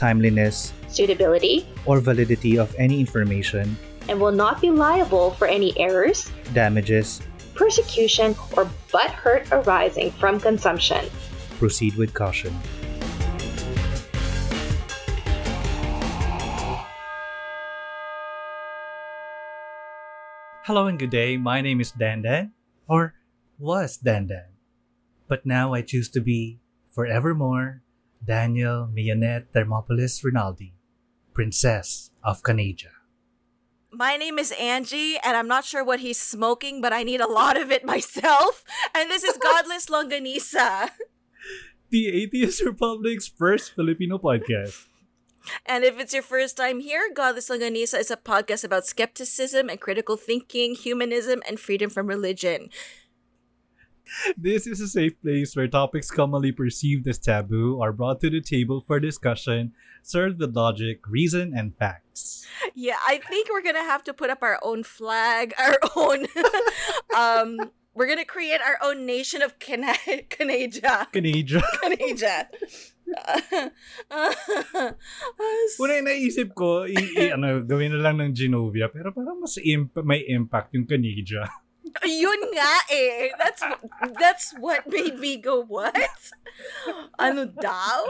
timeliness, suitability, or validity of any information, and will not be liable for any errors, damages, persecution, or butt hurt arising from consumption. proceed with caution. Hello and good day. My name is Dandan, or was Dandan. But now I choose to be, forevermore, Daniel Mignonette Thermopolis Renaldi, Princess of Canada. My name is Angie, and I'm not sure what he's smoking, but I need a lot of it myself. And this is Godless Longganisa. The Atheist Republic's first Filipino podcast. And if it's your first time here, Godless Longganisa is a podcast about skepticism and critical thinking, humanism, and freedom from religion. This is a safe place where topics commonly perceived as taboo are brought to the table for discussion, served with logic, reason, and facts. Yeah, I think we're gonna have to put up our own flag, our own. um, we're gonna create our own nation of Cana- Canada. Canada. Canada. Una yung naisip ko, i- i- ano, gawin na lang ng Genovia, pero parang mas imp- may impact yung Canada. Yun nga eh. That's that's what made me go, what? Ano daw?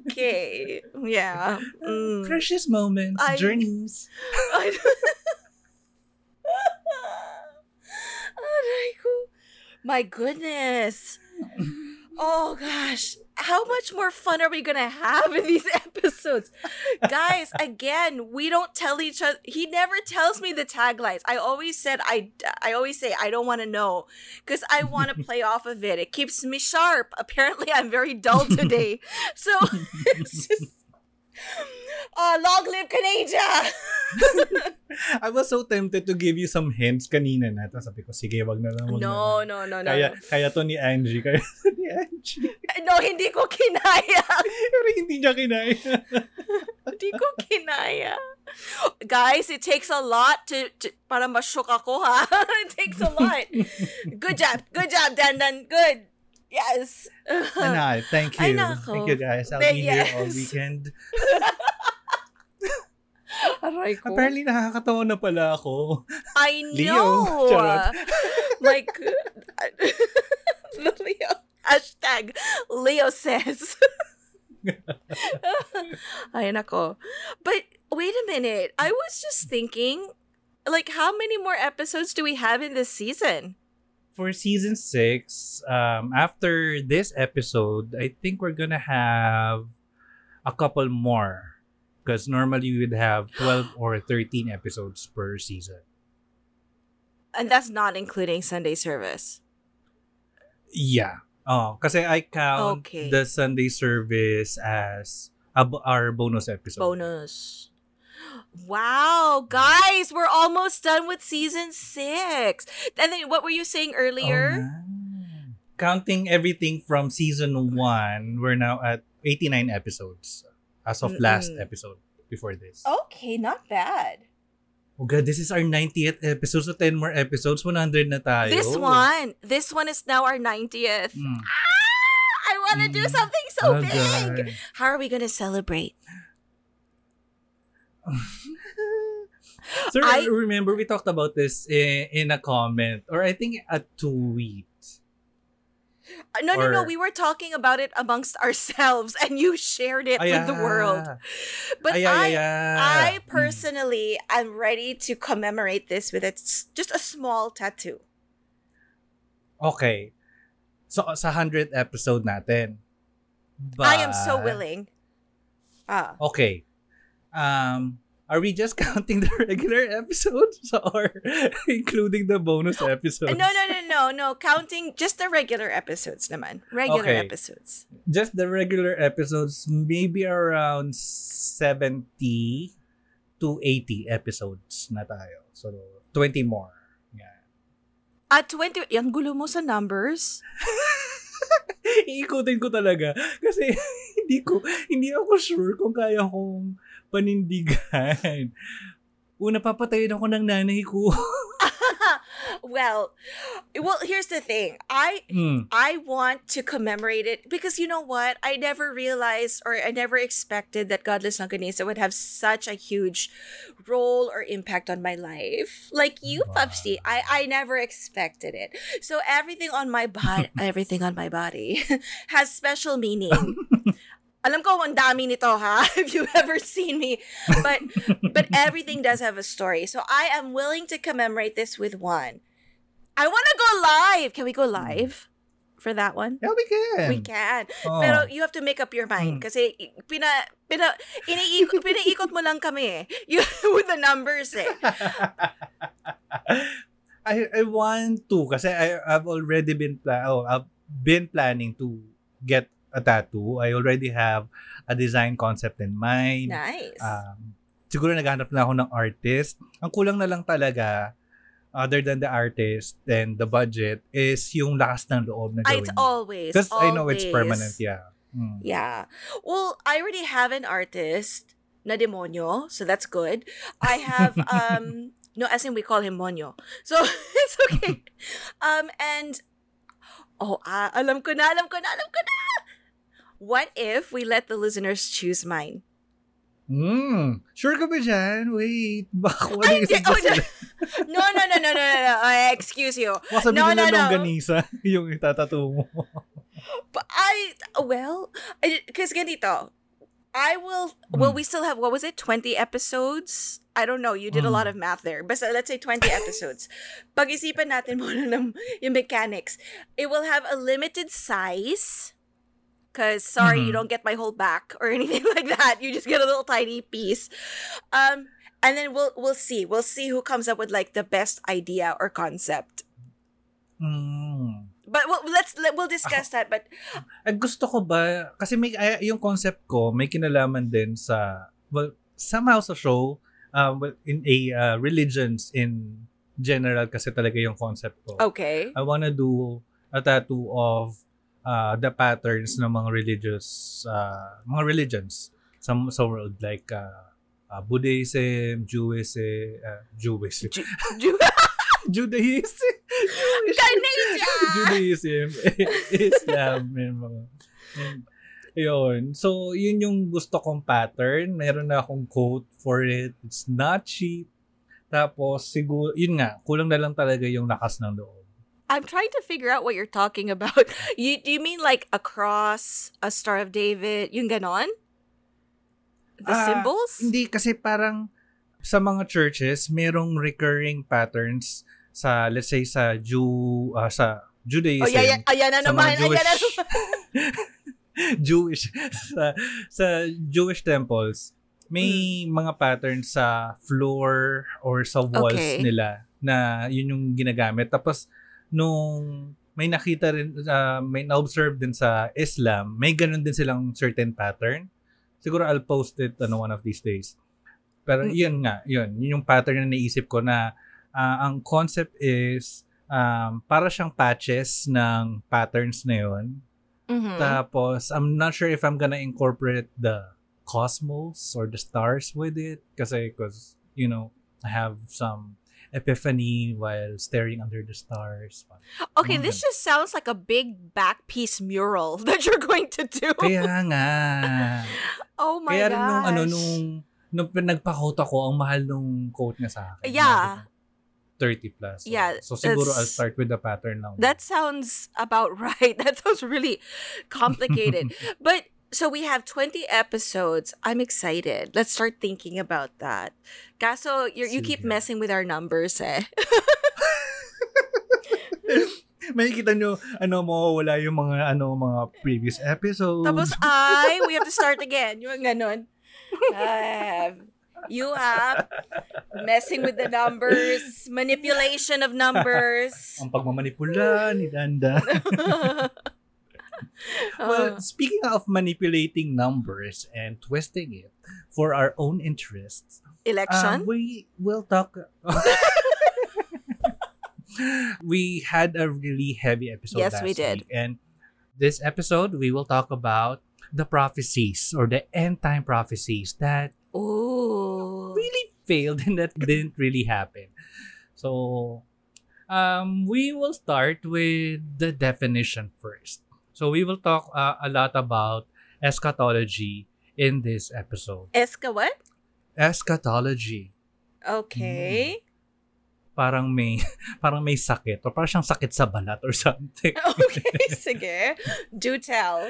Okay. Yeah. Mm. Precious moments, I- journeys. I- Aray ko. My goodness. Oh gosh. How much more fun are we gonna have in these episodes? Guys, again, we don't tell each other he never tells me the taglines. I always said I I always say I don't want to know because I want to play off of it. It keeps me sharp. Apparently I'm very dull today. So it's just uh, long live Canada! I was so tempted to give you some hints kanina na. Tapos sabi ko, sige, wag na lang. wag na No, no, no, no. Kaya, kaya to ni Angie. Kaya to ni Angie. No, hindi ko kinaya. Pero hindi niya kinaya. hindi ko kinaya. Guys, it takes a lot to, to para ma-shock ako, ha? it takes a lot. Good job. Good job, Dandan. Good. Yes. And I, thank Ay, you. nako. Thank you guys. I'll But be here all yes. weekend. Aray ko. Apparently, nakakatawa na pala ako. I Leo. know. Charot. like, Leo. Hashtag Leo says. Ay, nako. But wait a minute. I was just thinking, like, how many more episodes do we have in this season? For season 6, um, after this episode, I think we're gonna have a couple more. Because normally we would have 12 or 13 episodes per season. And that's not including Sunday service. Yeah. Oh, kasi I count Okay. the Sunday service as a, our bonus episode. Bonus. Wow, guys, we're almost done with season six. And then what were you saying Oh, earlier? nga. Counting everything from season 1, we're now at 89 episodes as of last Mm-mm. episode before this. Okay, not bad. Oh god, this is our 90th episode. So 10 more episodes, 100 na tayo. This one, this one is now our 90th. Mm. Ah, I want to do Mm. something so Oh, big. God. How are we going to celebrate? So I- remember we talked about this in, in a comment or I think a tweet. Uh, No, no, no. We were talking about it amongst ourselves and you shared it with the world. But Ay, ay, I, ay, ay. I Mm. personally am ready to commemorate this with it's just a small tattoo. Okay. So sa 100th episode natin. I am so willing. Ah. Okay. Um Are we just counting the regular episodes or including the bonus episodes? No, no, no, no, no. Counting just the regular episodes naman. Regular Okay. episodes. Just the regular episodes, maybe around 70 to 80 episodes na tayo. So, 20 more. Yeah. At 20, yung gulo mo sa numbers. Iikutin ko talaga kasi hindi ko hindi ako sure kung kaya kong panindigan. Una papatayin ako ng nanay ko. well, well, here's the thing. I Hmm. I want to commemorate it because you know what? I never realized or I never expected that Godless Longganisa would have such a huge role or impact on my life. Like you, Wow. I I never expected it. So everything on my body, everything on my body has special meaning. Alam ko ang dami nito ha if you've ever seen me but but everything does have a story. So I am willing to commemorate this with one. I want to go live. Can we go live for that one? Yeah, we can. We can. Oh. Pero you have to make up your mind kasi pina pina iniikot pinaikot mo lang kami eh. You, with the numbers eh. I I want to kasi I I've already been pla- oh, I've been planning to get a tattoo. I already have a design concept in mind. Nice. Um, siguro naghanap na ako ng artist. Ang kulang na lang talaga other than the artist and the budget is yung lakas ng loob na Ah, gawin. it's always Because I know it's permanent, yeah. Mm. Yeah. Well, I already have an artist na demonyo, so that's good. I have um no as in we call him Monyo. So it's okay. um and oh, ah, alam ko na, alam ko na, alam ko na. What if we let the listeners choose mine? Mm. Sure ka ba dyan? Wait, baka wala Ay. Oh. No, no, no, no, no, no, no. Uh, excuse you. Baka sabi No, nila no, no. longganisa yung itatato mo. But I well, because ganito, I will. Mm. we still have what was it, twenty episodes? I don't know. You did a lot Mm. of math there, but let's say twenty episodes. Pag-isipan natin muna ng yung mechanics. It will have a limited size. Cause sorry, you Mhm. don't get my whole back or anything like that. You just get a little tiny piece. Um, and then we'll we'll see. We'll see who comes up with like the best idea or concept. Mm. But we'll, let's let, we'll discuss that. But Ay, gusto ko ba, kasi may, ay, yung concept ko, may kinalaman din sa, well, somehow sa show, um, well, in a uh, religions in general kasi talaga yung concept ko. okay. I wanna do a tattoo of uh, the patterns ng mga religious, uh, mga religions sa, sa world like uh, uh, Buddhism, Jewism, uh, Jewism, Ju- Ju- Judaism, Ganesha! Judaism, Islam, yung mga yung- yun. So, yun yung gusto kong pattern. Meron na akong quote for it. It's not cheap. Tapos, siguro, yun nga, kulang na lang talaga yung lakas ng loob. I'm trying to figure out what you're talking about. You do you mean like a cross, a Star of David, yung ganon? The Ah, symbols? Hindi, kasi parang sa mga churches, merong recurring patterns sa, let's say, sa Jew, ah, sa Judaism. Oh, yeah, yeah, ayan na naman, mga ayan na Jewish, naman. Jewish, sa, sa Jewish temples, may Hmm. mga patterns sa floor or sa walls Okay. nila na yun yung ginagamit. Tapos, nung may nakita rin, ah, may na-observe din sa Islam, may ganun din silang certain pattern. Siguro I'll post it ano, one of these days. Pero Mm. yun nga, yun. Yun yung pattern na naisip ko na ah, ang concept is um, para siyang patches ng patterns na yun. Mhm. Tapos, I'm not sure if I'm gonna incorporate the cosmos or the stars with it. Kasi, cause, you know, I have some epiphany while staring under the stars. Okay, this just sounds like a big back piece mural that you're going to do. Kaya nga. oh my Kaya rin gosh. nung, ano, nung, nung nagpa-quote ako, ang mahal nung quote niya sa akin. Yeah. 30 plus. Yeah, So, siguro I'll start with the pattern lang. That sounds about right. That sounds really complicated. but so we have 20 episodes. I'm excited. Let's start thinking about that. Kaso, you you keep messing with our numbers eh. May kita nyo, ano, mawawala yung mga, ano, mga previous episodes. Tapos I, we have to start again. Yung ganon. Ah, You have messing with the numbers, manipulation of numbers. Ang pagmamanipula ni Dandan. well, Uh, speaking of manipulating numbers and twisting it for our own interests, election? um, we will talk. we had a really heavy episode Yes, we did. week, and this episode we will talk about the prophecies or the end time prophecies that Ooh. really failed and that didn't really happen. So, um, we will start with the definition first. So, we will talk uh, a lot about eschatology in this episode. Eska what? Eschatology. Okay. Parang may parang may sakit or parang siyang sakit sa balat or something. Okay, sige. Do tell.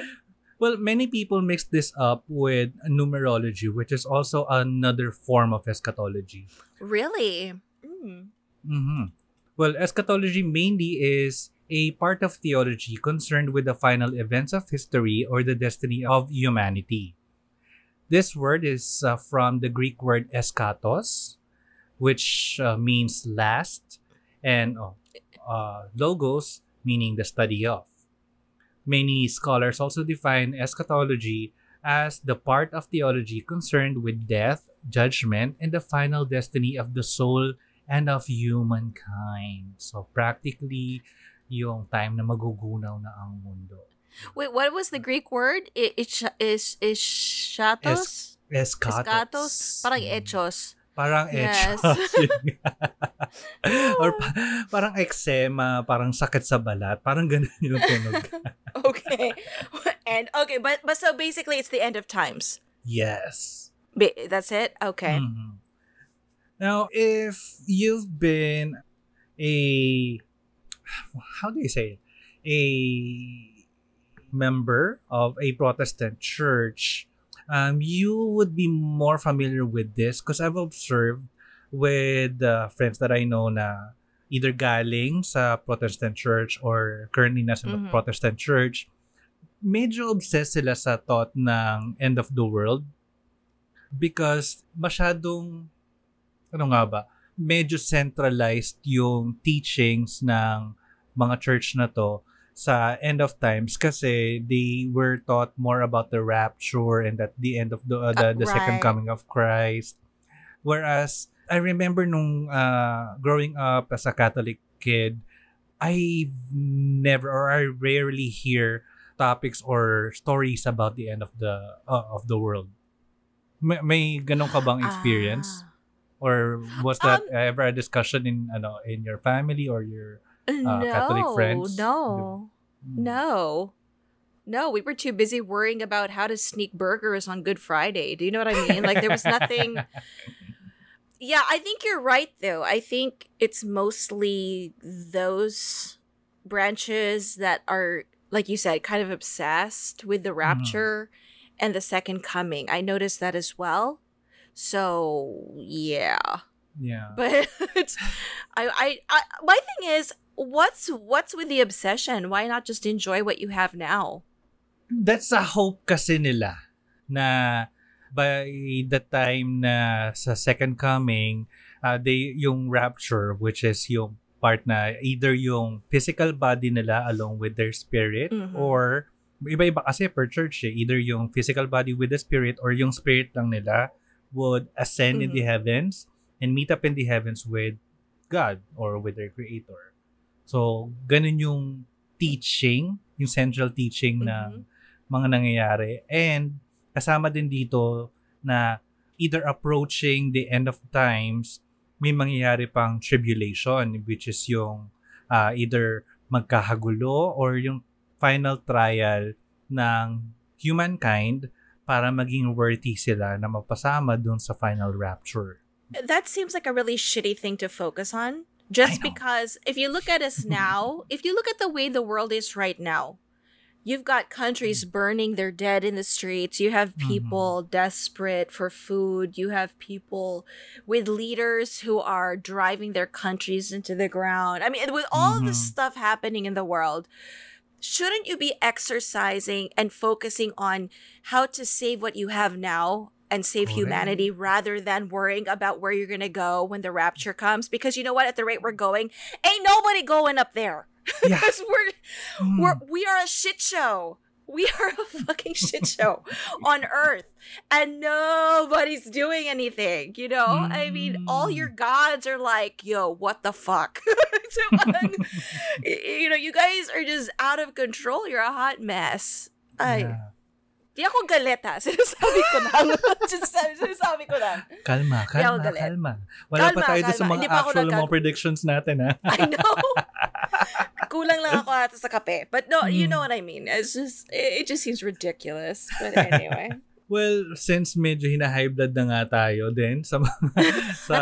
Well, many people mix this up with numerology, which is also another form of eschatology. Really? Mm. hmm Well, eschatology mainly is a part of theology concerned with the final events of history or the destiny of humanity. This word is uh, from the Greek word eschatos, which uh, means last, and oh, uh, logos, meaning the study of. Many scholars also define eschatology as the part of theology concerned with death, judgment, and the final destiny of the soul and of humankind. So practically, yung time na magugunaw na ang mundo. Wait, what was the Greek word? I- Is is is shatos? Eschatos. Eschatos? Parang Mm. echos. Parang Yes. echos. Or pa- parang eczema, parang sakit sa balat. Parang ganun yung tunog. Okay. and okay, but but so basically it's the end of times. yes. Ba- That's it? Okay. Mhm. Now, if you've been a how do you say it? a member of a Protestant church, um, you would be more familiar with this because I've observed with uh, friends that I know na either galing sa Protestant church or currently nasa Mhm. Protestant church, medyo obsessed sila sa thought ng end of the world because masyadong ano nga ba medyo centralized yung teachings ng mga church na to sa end of times kasi they were taught more about the rapture and at the end of the uh, the, the second coming of Christ. Whereas I remember nung uh, growing up as a Catholic kid I never or I rarely hear topics or stories about the end of the uh, of the world. May, may ganun ka bang experience? Ah. or was that Um, ever a discussion in ano in your family or your no, uh, Catholic friends? No. No. No, we were too busy worrying about how to sneak burgers on Good Friday. Do you know what I mean? Like there was nothing Yeah, I think you're right though. I think it's mostly those branches that are like you said kind of obsessed with the rapture and the second coming. I noticed that as well. So, yeah. yeah But I, I I my thing is what's what's with the obsession? Why not just enjoy what you have now? that's a hope kasi nila na by the time na sa second coming uh, they yung rapture which is yung part na either yung physical body nila along with their spirit Mhm. or iba-iba kasi per church eh. either yung physical body with the spirit or yung spirit lang nila would ascend in the Mhm. heavens and meet up in the heavens with God or with their creator. So, ganun yung teaching, yung central teaching ng mga nangyayari. And kasama din dito na either approaching the end of times, may mangyayari pang tribulation, which is yung ah, either magkahagulo or yung final trial ng humankind para maging worthy sila na mapasama dun sa final rapture. That seems like a really shitty thing to focus on. Just because if you look at us now, if you look at the way the world is right now, you've got countries burning their dead in the streets. You have Mhm. people desperate for food. You have people with leaders who are driving their countries into the ground. I mean, with all this Mhm. stuff happening in the world, shouldn't you be exercising and focusing on how to save what you have now and save Correct. humanity rather than worrying about where you're gonna go when the rapture comes. Because you know what? At the rate we're going, ain't nobody going up there. Yeah. Because we're Mm. we're we are a shit show. We are a fucking shit show on Earth, and nobody's doing anything. You know, I mean, all your gods are like, "Yo, what the fuck?" So, um, you know, you guys are just out of control. You're a hot mess. Yeah. Di ako galit ha. Sinasabi ko lang. sinasabi, sinasabi ko lang. Kalma, kalma, kalma. Wala Kalma, pa tayo doon sa kalma. mga actual nagkag- mga predictions natin, ha? I know. Kulang lang ako ata sa kape. But no, you Mm. know what I mean. It's just, it, it just seems ridiculous. But anyway. Well, since medyo hina-high blood na nga tayo din sa mga- sa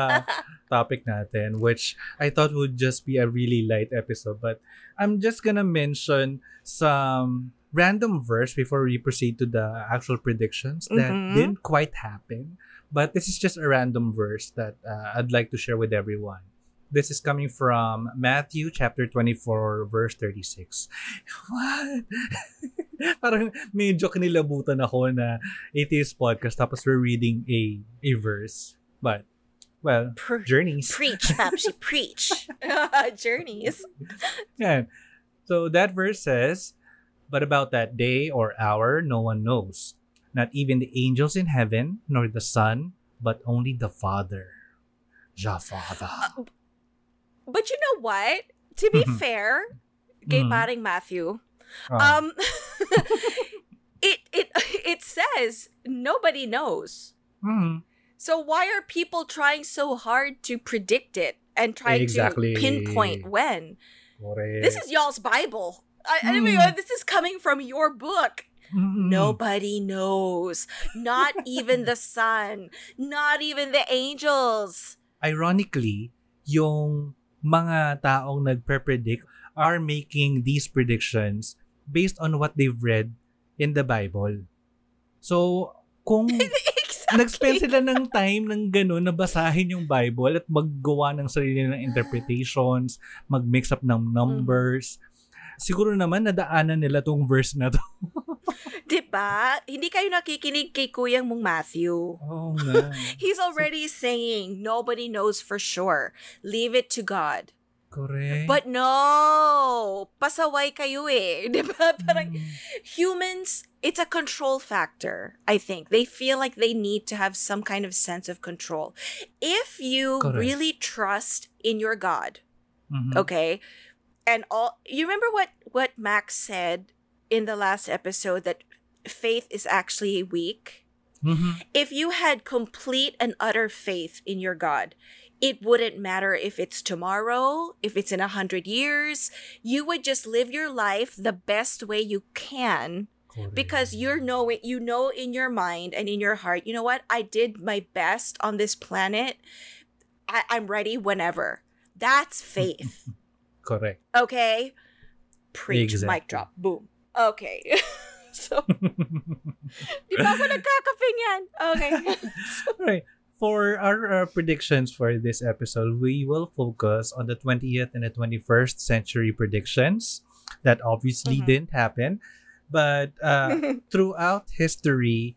topic natin, which I thought would just be a really light episode, but I'm just gonna mention some random verse before we proceed to the actual predictions that Mhm. didn't quite happen. But this is just a random verse that uh, I'd like to share with everyone. This is coming from Matthew chapter 24 verse 36. What? Parang medyo kinilabutan ako na atheist podcast tapos we're reading a a verse. But well, Pre- journeys. preach, Papsi, preach. Journeys. Yan. So that verse says, But about that day or hour no one knows, not even the angels in heaven, nor the Son, but only the Father. The Father. But you know what? To be fair, kay Mhm. paring Matthew, Oh. um, it it it says nobody knows. Mhm. So why are people trying so hard to predict it and try Exactly. to pinpoint when? Correct. This is y'all's Bible. Mm. this is coming from your book. Mhm. Nobody knows. Not even the sun. Not even the angels. Ironically, yung mga taong nagpe-predict are making these predictions based on what they've read in the Bible. So, kung exactly. nag-spend sila ng time ng gano'n na basahin yung Bible at maggawa ng sarili ng interpretations, mag-mix up ng numbers. Siguro naman nadaanan nila tong verse na to. Diba? Hindi kayo nakikinig kay kuyang mong Matthew. Oo nga. He's already saying nobody knows for sure. Leave it to God. Correct. But no! Pasaway kayo eh. Diba? Parang Mm. humans, it's a control factor, I think. They feel like they need to have some kind of sense of control. If you Correct. really trust in your God, Mhm. okay, and all you remember what what Max said in the last episode that faith is actually weak? Mhm. if you had complete and utter faith in your God, it wouldn't matter if it's tomorrow, if it's in a hundred years. You would just live your life the best way you can because you're knowing you know in your mind and in your heart, you know what? I did my best on this planet. I, I'm ready whenever. That's faith. Correct. Okay? Preach, Exactly. mic drop. Boom. Okay. so, di ba ako nagkakape niyan? Okay. Right. For our uh, predictions for this episode, we will focus on the 20th and the 21st century predictions that obviously Mhm. didn't happen. But uh, throughout history,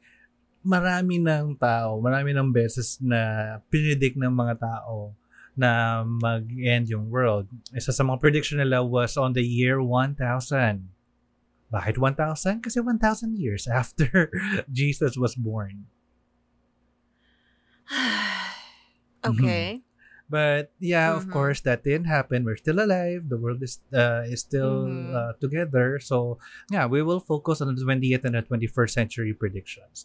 marami ng tao, marami ng beses na predict ng mga tao na mag-end yung world. Isa sa mga prediction nila was on the year 1000. Bakit 1000? Kasi 1000 years after Jesus was born. okay. But yeah, of Mhm. course, that didn't happen. We're still alive. The world is uh, is still Mhm. uh, together. So yeah, we will focus on the 20th and the 21st century predictions.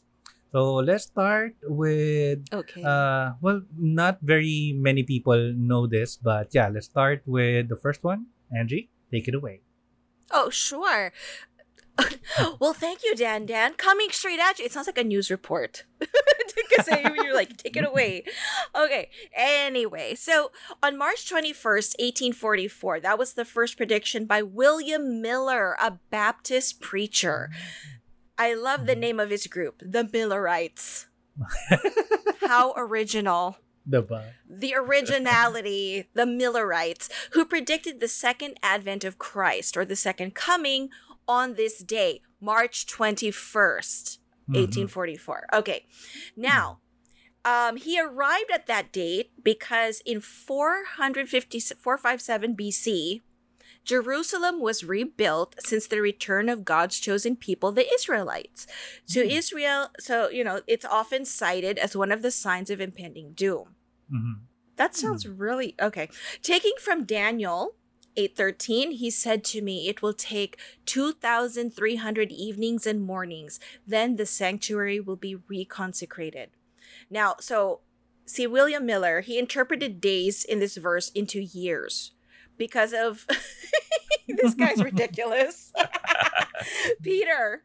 So let's start with Okay. uh well, not very many people know this, but yeah, let's start with the first one. Angie, take it away. oh, sure. well, thank you, Dan. Dan, coming straight at you. It sounds like a news report. Because you're like, take it away. Okay. Anyway, so on March 21st, 1844, that was the first prediction by William Miller, a Baptist preacher. I love the name of his group, the Millerites. How original. Diba? the originality, the Millerites, who predicted the second advent of Christ or the second coming on this day, March 21st. Mhm. 1844. Okay. Now, um, he arrived at that date because in 450, 457 BC, Jerusalem was rebuilt since the return of God's chosen people, the Israelites. To Hmm. Israel, so, you know, it's often cited as one of the signs of impending doom. Mhm. That sounds really okay. Taking from Daniel 8:13, he said to me, "It will take 2300 evenings and mornings, then the sanctuary will be reconsecrated." Now, so see William Miller, he interpreted days in this verse into years because of this guy's ridiculous. Peter,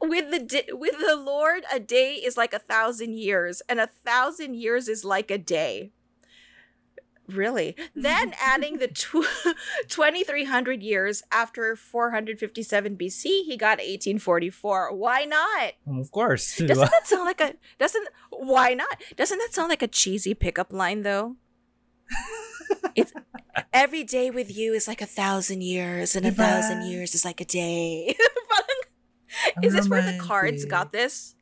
with the di- with the Lord, a day is like a thousand years, and a thousand years is like a day. Really? Then adding the tw- 2300 years after 457 BC, he got 1844. Why not? Of course. Doesn't that sound like a doesn't why not? Doesn't that sound like a cheesy pickup line though? it's every day with you is like a thousand years, and a thousand years is like a day. Is this where the cards got this?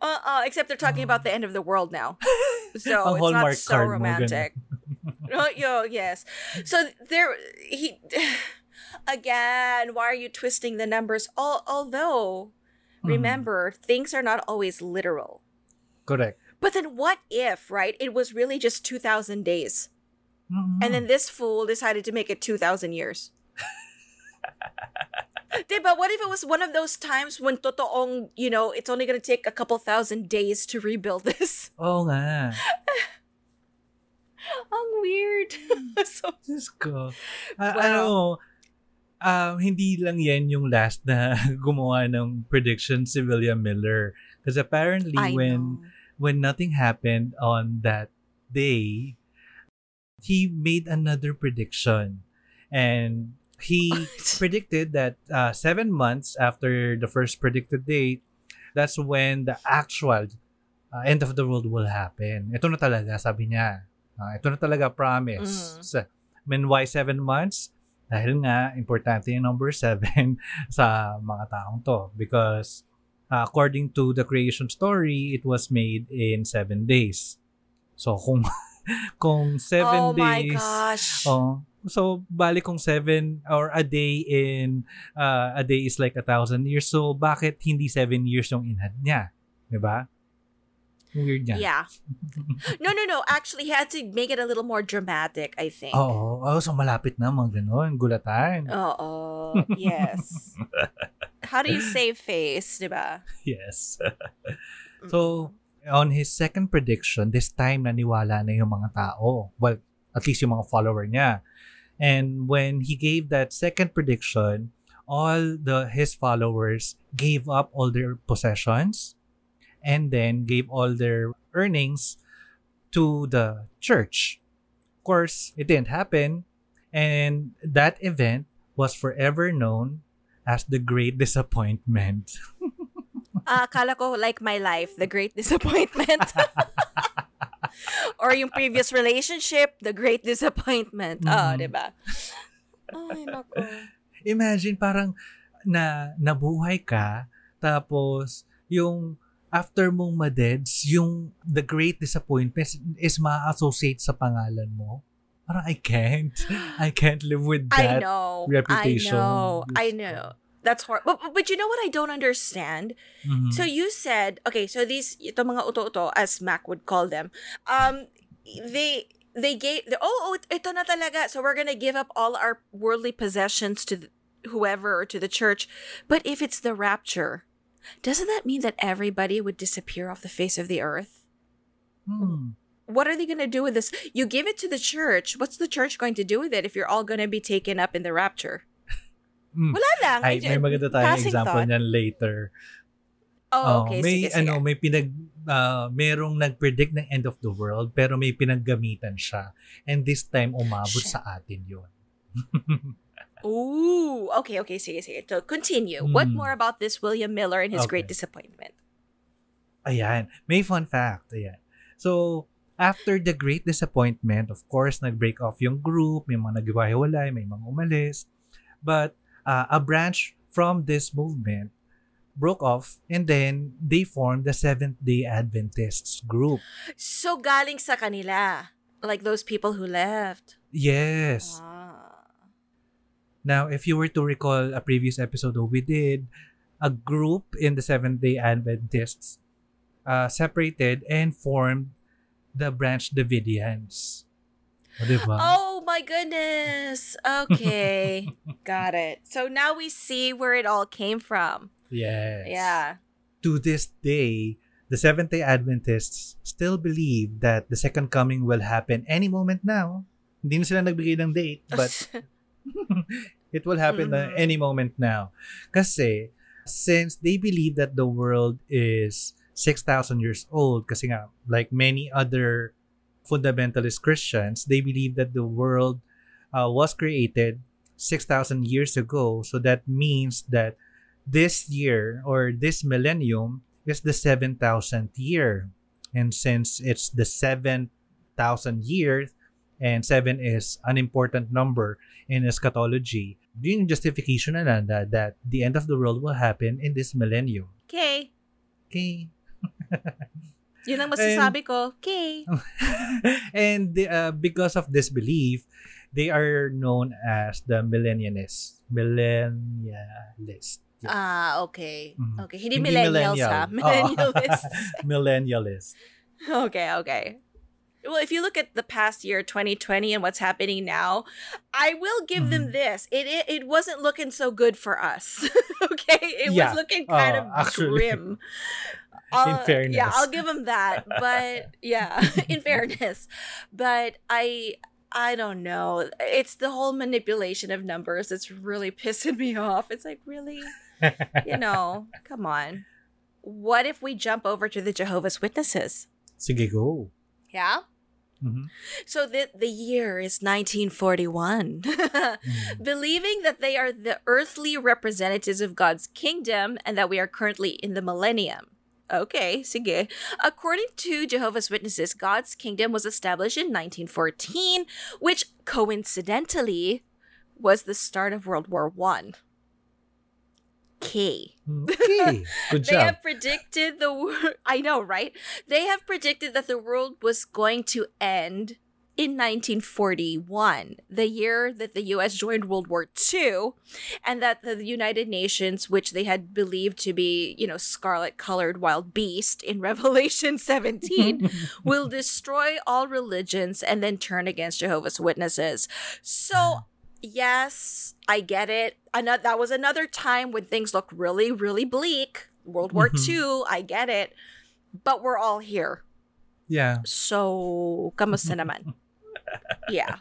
Uh, uh, except they're talking about the end of the world now, so it's not so romantic. oh, yo, yes. So there, he again. Why are you twisting the numbers? Al- although, Mhm. remember, things are not always literal. Correct. But then, what if, right? It was really just two thousand days, Mhm. and then this fool decided to make it two thousand years. Diba, what if it was one of those times when totoong, you know, it's only gonna take a couple thousand days to rebuild this? Oo nga. Ang weird. so, Diyos ko. Ah, Wow. Ano, um, hindi lang yan yung last na gumawa ng prediction si William Miller. Because apparently I when know. when nothing happened on that day, he made another prediction. And he predicted that uh, seven months after the first predicted date, that's when the actual uh, end of the world will happen. Ito na talaga, sabi niya. Uh, ito na talaga, promise. I mean, why seven months? Dahil nga, importante yung number seven sa mga taong to. Because uh, according to the creation story, it was made in seven days. So, kung kung seven oh my days... gosh. Oh, so bali kung seven or a day in uh, a day is like a thousand years. So bakit hindi seven years yung inhad niya? 'Di ba? Weird niya. Yeah. No, no, no. Actually, he had to make it a little more dramatic, I think. Oo. Oh, so malapit na mga ganun. Gulatan. Oo. Yes. How do you save face, diba? Yes. So, on his second prediction, this time naniwala na yung mga tao. Well, at least yung mga follower niya. And when he gave that second prediction, all the his followers gave up all their possessions and then gave all their earnings to the church. Of course, it didn't happen. And that event was forever known as the Great Disappointment. Ah, akala ko like my life, the great disappointment. Or yung previous relationship, the great disappointment. Ah, Mhm. diba? Ay, nako. Imagine parang na nabuhay ka tapos yung after mong madeds, yung the great disappointment is ma-associate sa pangalan mo. Parang I can't. I can't live with I that. know. reputation. I know. I know. That's horrible. But, but you know what I don't understand? Mhm. So you said, okay, so these, ito mga uto-uto, as Mac would call them, um, they, they gave, the, oh, oh, ito na talaga. So we're gonna give up all our worldly possessions to the, whoever or to the church. But if it's the rapture, doesn't that mean that everybody would disappear off the face of the earth? Hmm. What are they gonna do with this? You give it to the church. What's the church going to do with it if you're all gonna be taken up in the rapture? Mm. Wala lang. Ay, may maganda tayong example thought. niyan later. Oh, okay. may sige, sige. ano, may pinag ah, merong nag-predict ng end of the world pero may pinaggamitan siya. And this time umabot Shit. sa atin 'yon. Ooh, okay, okay, sige, sige. So, continue. What Mm. more about this William Miller and his great Okay. disappointment? Ayan, may fun fact. Ayan. So, after the great disappointment, of course, nag-break off yung group, may mga naghiwa-hiwalay, may mga umalis. But uh, a branch from this movement broke off and then they formed the Seventh day Adventists group. So galing sa kanila. Like those people who left. Yes. Ah. Now, if you were to recall a previous episode that we did, a group in the Seventh day Adventists uh, separated and formed the Branch Davidians. O, diba? Oh my goodness. Okay. Got it. So now we see where it all came from. Yes. Yeah. To this day, the Seventh day Adventists still believe that the second coming will happen any moment now. Hindi na sila nagbigay ng date, but it will happen Mhm. at any moment now. Kasi, since they believe that the world is 6,000 years old, kasi nga, like many other fundamentalist Christians, they believe that the world uh, was created 6,000 years ago. So that means that this year or this millennium is the 7,000th year. And since it's the 7,000 years, and 7 is an important number in eschatology, yun yung justification na lang that, that the end of the world will happen in this millennium. Okay. Okay. Yun ang masasabi ko. Okay. and uh, because of this belief, they are known as the millennialists. Millennialists. Yeah. Ah, okay. Mhm. Okay. Hindi, Hindi millennials millennial. ha. Millennialists. Millennialists. okay, okay. Well, if you look at the past year, 2020, and what's happening now, I will give them Mhm. this. It, it it wasn't looking so good for us. okay, it Yeah. was looking kind Oh, of actually. grim. Uh, fairness. yeah, I'll give them that. But yeah, in fairness, but I I don't know. It's the whole manipulation of numbers that's really pissing me off. It's like really, you know, come on. What if we jump over to the Jehovah's Witnesses? Sige, go. Yeah. Mhm. So the the year is 1941. Mhm. Believing that they are the earthly representatives of God's kingdom and that we are currently in the millennium. Okay, sige. According to Jehovah's Witnesses, God's kingdom was established in 1914, which coincidentally was the start of World War One. Okay. Hmm, okay. Good They job. have predicted the wor- I know, right? They have predicted that the world was going to end in 1941, the year that the US joined World War II, and that the United Nations, which they had believed to be, you know, scarlet-colored wild beast in Revelation 17, will destroy all religions and then turn against Jehovah's Witnesses. So, hmm. Yes, I get it. Another that was another time when things looked really, really bleak. World War Mhm. II, I get it. But we're all here. yeah. So, kamusta naman? Yeah.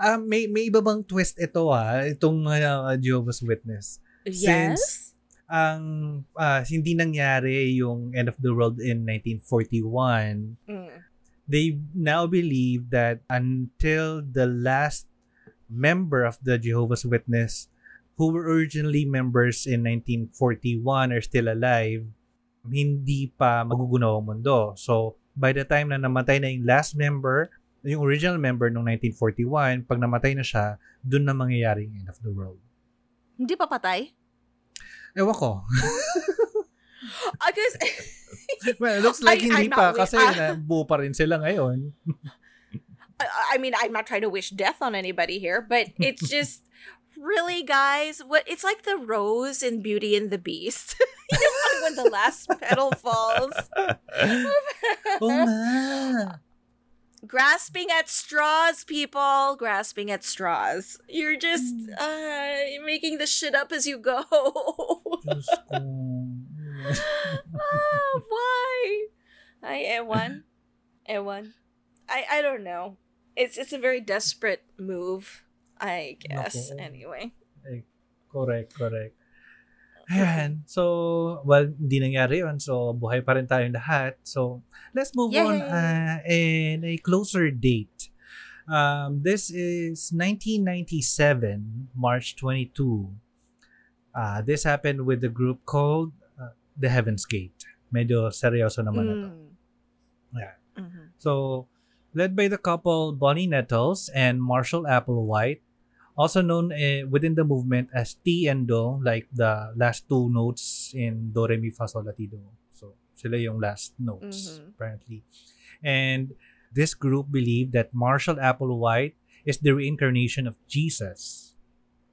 Ah, may may iba bang twist ito ah, itong uh, Jehovah's Witness. Yes. Ang ah, hindi nangyari yung end of the world in 1941. Mm. They now believe that until the last member of the Jehovah's Witness who were originally members in 1941 are still alive, hindi pa magugunaw ang mundo. So, by the time na namatay na yung last member, yung original member noong 1941, pag namatay na siya, dun na mangyayari yung end of the world. Hindi pa patay? Ewan ko. I guess well, it looks like I- hindi I'm pa not- kasi ah. na, buo pa rin sila ngayon. I, I mean, I'm not trying to wish death on anybody here, but it's just really, guys. What it's like the rose in Beauty and the Beast. you know, when the last petal falls, grasping at straws, people, grasping at straws. You're just uh, making the shit up as you go. Ah, why? I Ewan, Ewan. I I don't know. It's it's a very desperate move, I guess. Nako. Anyway. Correct, correct. Ayan. So, well, hindi nangyari yun. So, buhay pa rin tayong lahat. So, let's move Yay! on uh, in a closer date. Um, this is 1997, March 22. Uh, this happened with the group called uh, The Heaven's Gate. Medyo seryoso naman na to. Mm. Yeah. Mhm. So, led by the couple Bonnie Nettles and Marshall Applewhite, also known eh, within the movement as Ti and Do, like the last two notes in Do, Re, Mi, Fa, Sol, La, Ti, Do. So, sila yung last notes, Mhm. apparently. And this group believed that Marshall Applewhite is the reincarnation of Jesus.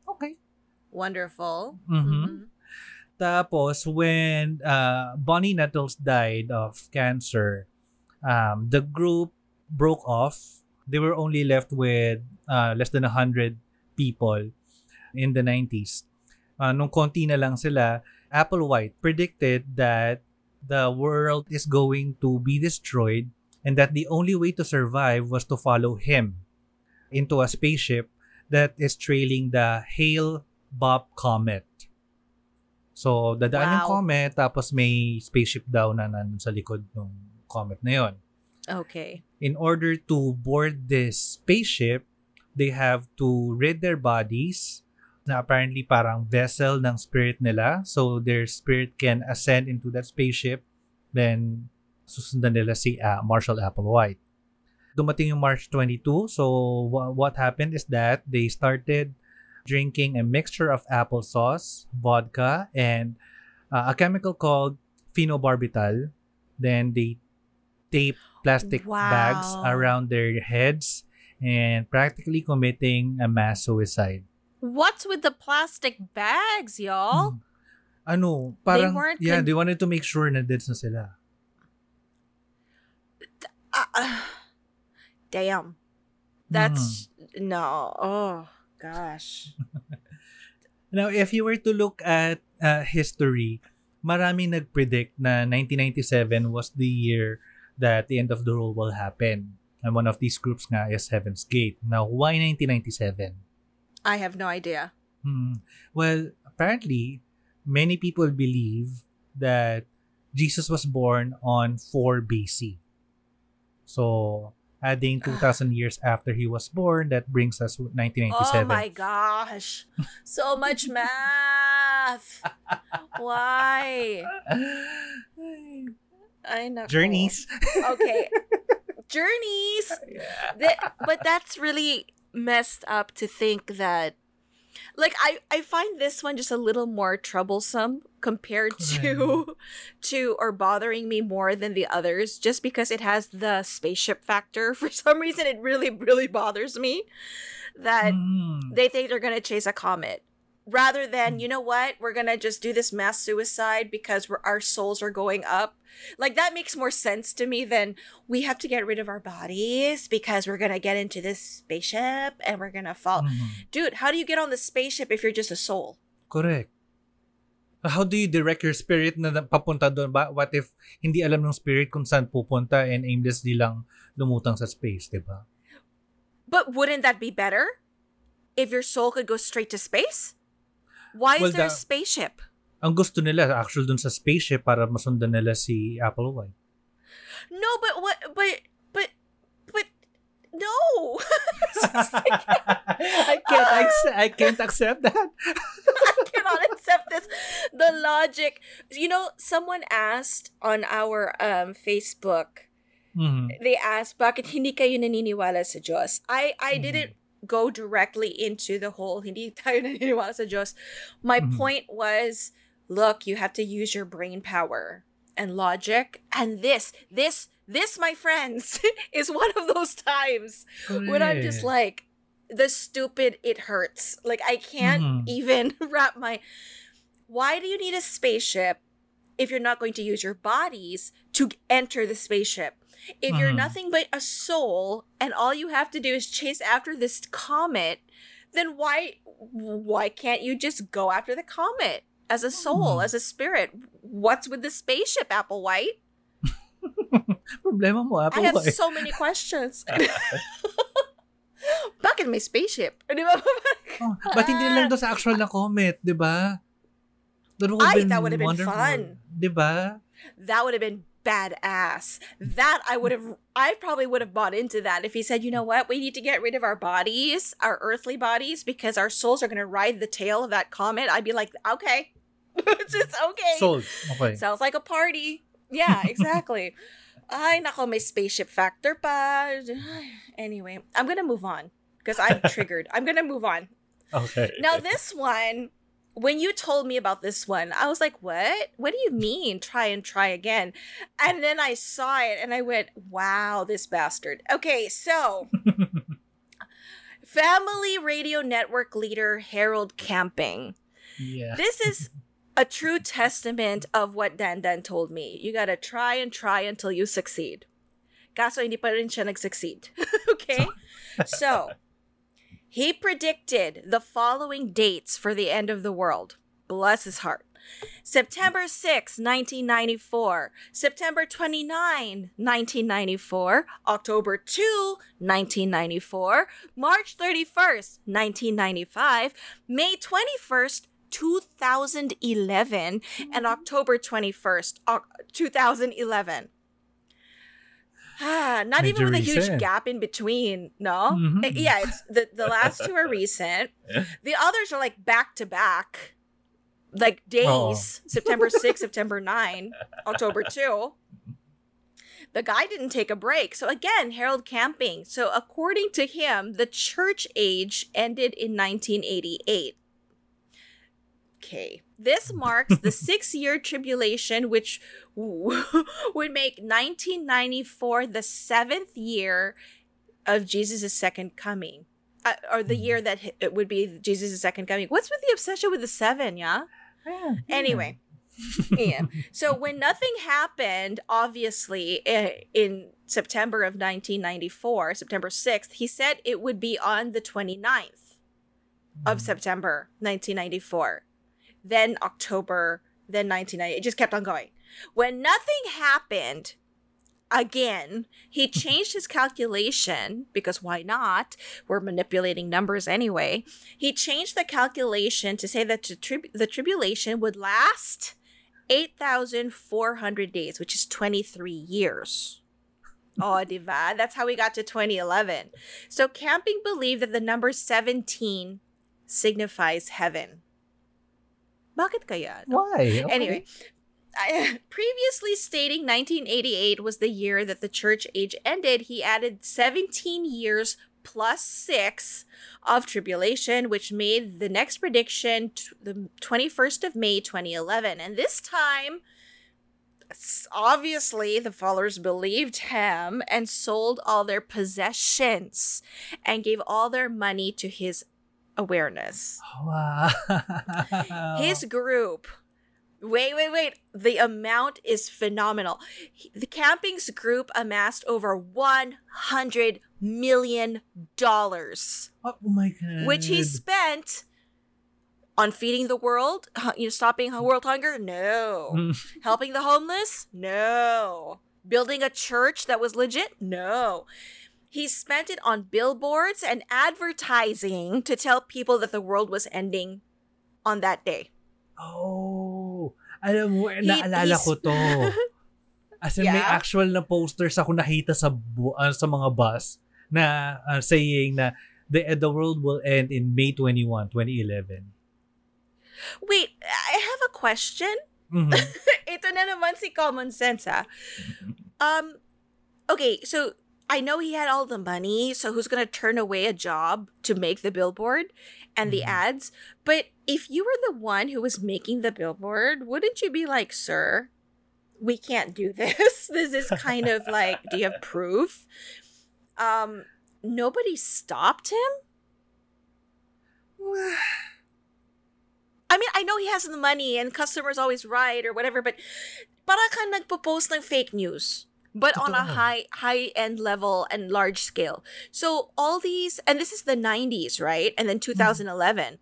Okay. Wonderful. Mhm. Mhm. Tapos, when uh, Bonnie Nettles died of cancer, um, the group broke off. They were only left with uh, less than 100 people in the 90s. Uh, nung konti na lang sila, Applewhite predicted that the world is going to be destroyed and that the only way to survive was to follow him into a spaceship that is trailing the Hale-Bopp comet. So, dadaan yung Wow. comet, tapos may spaceship daw na nandun sa likod ng comet na yon. Okay. In order to board this spaceship, they have to rid their bodies na apparently parang vessel ng spirit nila. So, their spirit can ascend into that spaceship. Then, susundan nila si uh, Marshall Applewhite. Dumating yung March 22. So, wha- what happened is that they started drinking a mixture of applesauce, vodka, and uh, a chemical called phenobarbital. Then they tape plastic bags around their heads and practically committing a mass suicide. What's with the plastic bags, y'all? Hmm. Ano, parang, weren't yeah, con- they wanted to make sure na dead na sila. Uh, uh, damn. That's Hmm. no. Oh gosh. Now, if you were to look at uh, history, marami nag-predict na 1997 was the year that the end of the world will happen. And one of these groups nga is Heaven's Gate. Now, why 1997? I have no idea. Hmm. Well, apparently, many people believe that Jesus was born on 4 BC. So, adding 2,000 years after he was born, that brings us 1997. Oh my gosh. So much math. Why? I know. Journeys. Okay. Journeys. Th- but that's really messed up to think that like I I find this one just a little more troublesome compared to to or bothering me more than the others just because it has the spaceship factor for some reason it really really bothers me that Hmm. they think they're going to chase a comet rather than you know what we're to just do this mass suicide because we're, our souls are going up like that makes more sense to me than we have to get rid of our bodies because we're to get into this spaceship and we're to fall Mhm. dude how do you get on the spaceship if you're just a soul Correct. How do you direct your spirit na na- papunta doon? Ba- What if hindi alam ng spirit kung saan pupunta and aimlessly lang lumutang sa space, di ba? but wouldn't that be better if your soul could go straight to space why Well, is there a the- spaceship Ang gusto nila, actual dun sa spaceship para masundan nila si Applewhite. no but what but but but no I can't accept, I can't accept that. I cannot accept this. The logic. You know, someone asked on our um Facebook. Mhm. They asked, "Bakit hindi kayo naniniwala sa Diyos?" I I Mhm. didn't go directly into the whole hindi tayo naniniwala sa Diyos. My Mhm. point was, look, you have to use your brain power and logic, and this, this, this, my friends, is one of those times when I'm just like the stupid it hurts. Like I can't Mhm. even wrap my Why do you need a spaceship if you're not going to use your bodies to enter the spaceship? If you're Mhm. nothing but a soul and all you have to do is chase after this comet, then why why can't you just go after the comet as a soul, Mhm. as a spirit? What's with the spaceship, Applewhite? Problema mo, I have so many questions. Bakit may spaceship? Di ba? Oh, Ba't hindi lang doon sa actual na comet, di ba? That would Ay, been that would have been wonderful. fun. Di ba? that would have been badass. That I would have, I probably would have bought into that if he said, you know what, we need to get rid of our bodies, our earthly bodies, because our souls are going to ride the tail of that comet. I'd be like, okay, it's just okay. Sold. Okay. Sounds like a party. Yeah, exactly. I Ay, nako, may spaceship factor pa. Anyway, I'm gonna move on because I'm triggered. I'm gonna move on. Okay. Now this one, when you told me about this one, I was like, "What? What do you mean? Try and try again?" And then I saw it and I went, "Wow, this bastard." Okay, so Family Radio Network leader Harold Camping. yeah. This is a true testament of what Dan Dan told me. You gotta try and try until you succeed. Kaso hindi pa rin siya nag-succeed. okay? So, he predicted the following dates for the end of the world. Bless his heart. September 6, 1994. September 29, 1994. October 2, 1994. March 31st, 1995. May 21st, 2011. And October 21st, Oc- 2011. Ah, not even Major with a huge gap in between, no? Mhm. Eh, Yeah, it's the, the last two are recent. The others are like back to back. Like days. Oh. September 6, September 9, October 2. The guy didn't take a break. So again, Harold Camping. So according to him, the church age ended in 1988. Okay. This marks the six year tribulation, which would make 1994 the seventh year of Jesus' second coming. Uh, or the year that it would be Jesus' second coming. What's with the obsession with the seven, yeah? Anyway, yeah. So when nothing happened, obviously eh, in September of 1994, September 6th, he said it would be on the 29th of September 1994. Then October, then 1990. It just kept on going. When nothing happened, again, he changed his calculation because why not? We're manipulating numbers anyway. He changed the calculation to say that the, trib- the tribulation would last 8,400 days, which is 23 years. Oh, diva. That's how we got to 2011. So Camping believed that the number 17 signifies heaven. Bakit kaya? Why? Okay. Anyway, I, previously stating 1988 was the year that the church age ended, he added 17 years plus 6 of tribulation, which made the next prediction t- the 21st of May 2011. And this time, obviously, the followers believed him and sold all their possessions and gave all their money to his awareness. Oh, wow. His group. Wait, wait, wait. The amount is phenomenal. The camping's group amassed over 100 million dollars, oh my god. which he spent on feeding the world, you know, stopping world hunger? No. Helping the homeless? No. Building a church that was legit? No. He spent it on billboards and advertising to tell people that the world was ending on that day. Oh. Alam mo, He- naalala ko to. As in, may Yeah? actual na posters ako nakita sa bu- ah, sa mga bus na ah, saying na the the world will end in May 21, 2011. Wait, I have a question. Mhm. Ito na naman si common sense, ah. Um, okay, so I know he had all the money, so who's gonna turn away a job to make the billboard and the Mhm. ads? But if you were the one who was making the billboard, wouldn't you be like, sir, we can't do this? This is kind of like, do you have proof? Um, nobody stopped him? I mean, I know he has the money and customers always right or whatever, but para ka nagpo-post ng fake news. But on a high high end level and large scale. So all these and this is the 90s, right? And then 2011.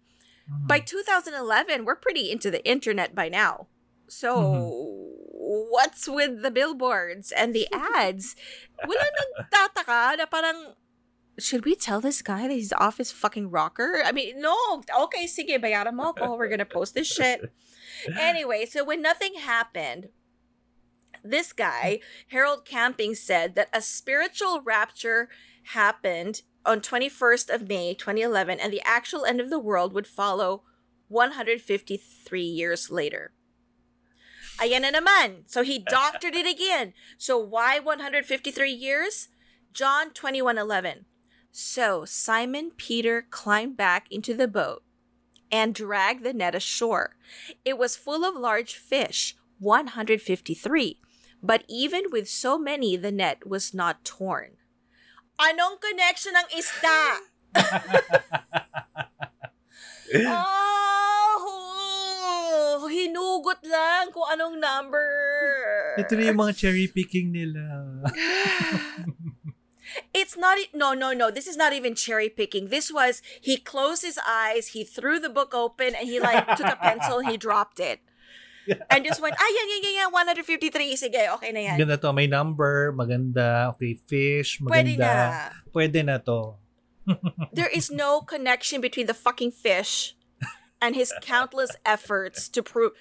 Mhm. By 2011, we're pretty into the internet by now. So what's with the billboards and the ads? Wala nagtataka na parang should we tell this guy that he's off his fucking rocker? I mean, no. Okay, sige, bayaran mo ako. We're gonna post this shit. Anyway, so when nothing happened, this guy, mm. Harold Camping, said that a spiritual rapture happened on 21st of May 2011 and the actual end of the world would follow 153 years later. Ayan na naman. So he doctored it again. So why 153 years? John 21:11. So Simon Peter climbed back into the boat and dragged the net ashore. It was full of large fish, 153. But even with so many, the net was not torn. Anong connection ng isda? oh, hinugot lang kung anong number. Ito na yung mga cherry picking nila. It's not e- no no no. This is not even cherry picking. This was he closed his eyes, he threw the book open, and he like took a pencil and he dropped it. And just went, ah, yan, yan, yan, yan, 153. Sige, okay na yan. Ganda to. May number, maganda. Okay, fish, Pwede maganda. na. Pwede na to. There is no connection between the fucking fish and his countless efforts to prove.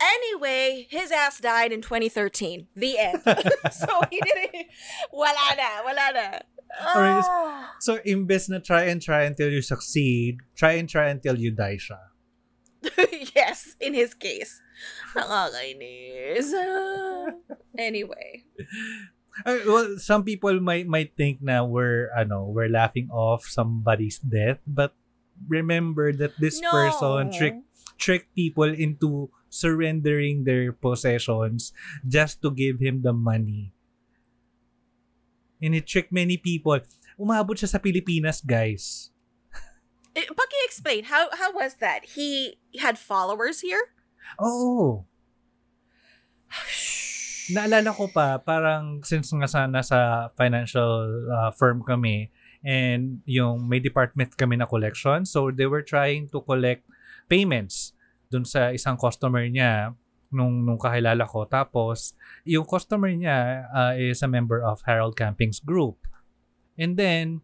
Anyway, his ass died in 2013. The end. so he didn't. Wala na, wala na. Oh. So, imbes na try and try until you succeed, try and try until you die siya. yes, in his case. Nakakainis. anyway. Uh, well, some people might might think na we're ano, we're laughing off somebody's death, but remember that this no. person tricked tricked people into surrendering their possessions just to give him the money. And it tricked many people. Umabot siya sa Pilipinas, guys. Eh, Paki-explain, how, how was that? He had followers here? Oh, naalala ko pa, parang since nga sa nasa financial uh, firm kami and yung may department kami na collection, so they were trying to collect payments dun sa isang customer niya nung nung kakilala ko. Tapos, yung customer niya uh, is a member of Harold Camping's group. And then,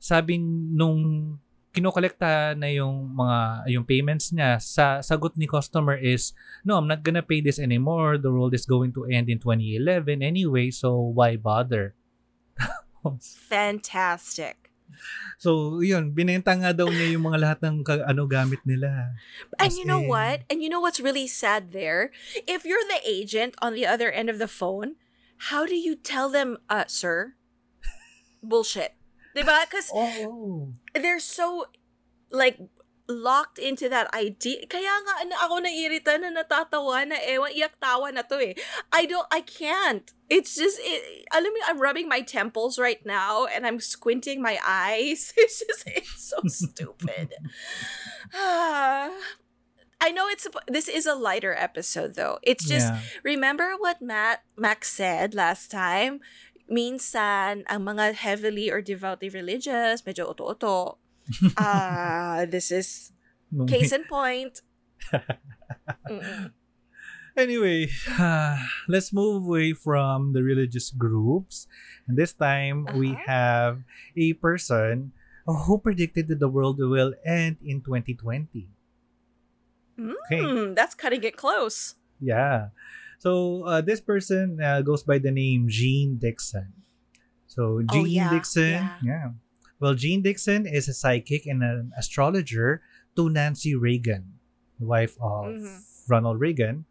sabi nung kinokolekta na yung mga yung payments niya sa sagot ni customer is no I'm not gonna pay this anymore the world is going to end in 2011 anyway so why bother Fantastic. so yun binenta nga daw niya yung mga lahat ng ka- ano gamit nila And As you know in- what? And you know what's really sad there? If you're the agent on the other end of the phone, how do you tell them, uh, sir? Bullshit. Diba? Because oh they're so, like, locked into that idea. Kaya nga ano, ako naiirita na natatawa na ewan, iyak tawa na to eh. I don't, I can't. It's just, it, alam mo, I'm rubbing my temples right now and I'm squinting my eyes. It's just, it's so stupid. I know it's this is a lighter episode though. It's just yeah. remember what Matt Max said last time. Minsan ang mga heavily or devoutly religious, medyo oto-oto. Ah, this is case in point. Anyway, let's move away from the religious groups. And this time, we Uh-huh. have a person who predicted that the world will end in 2020. Okay. Hmm, that's cutting it close. Yeah. So, uh, this person uh, goes by the name Jeane Dixon. So, Jeane Oh, yeah, Dixon, yeah. yeah. Well, Jeane Dixon is a psychic and an astrologer to Nancy Reagan, the wife of Mhm. Ronald Reagan.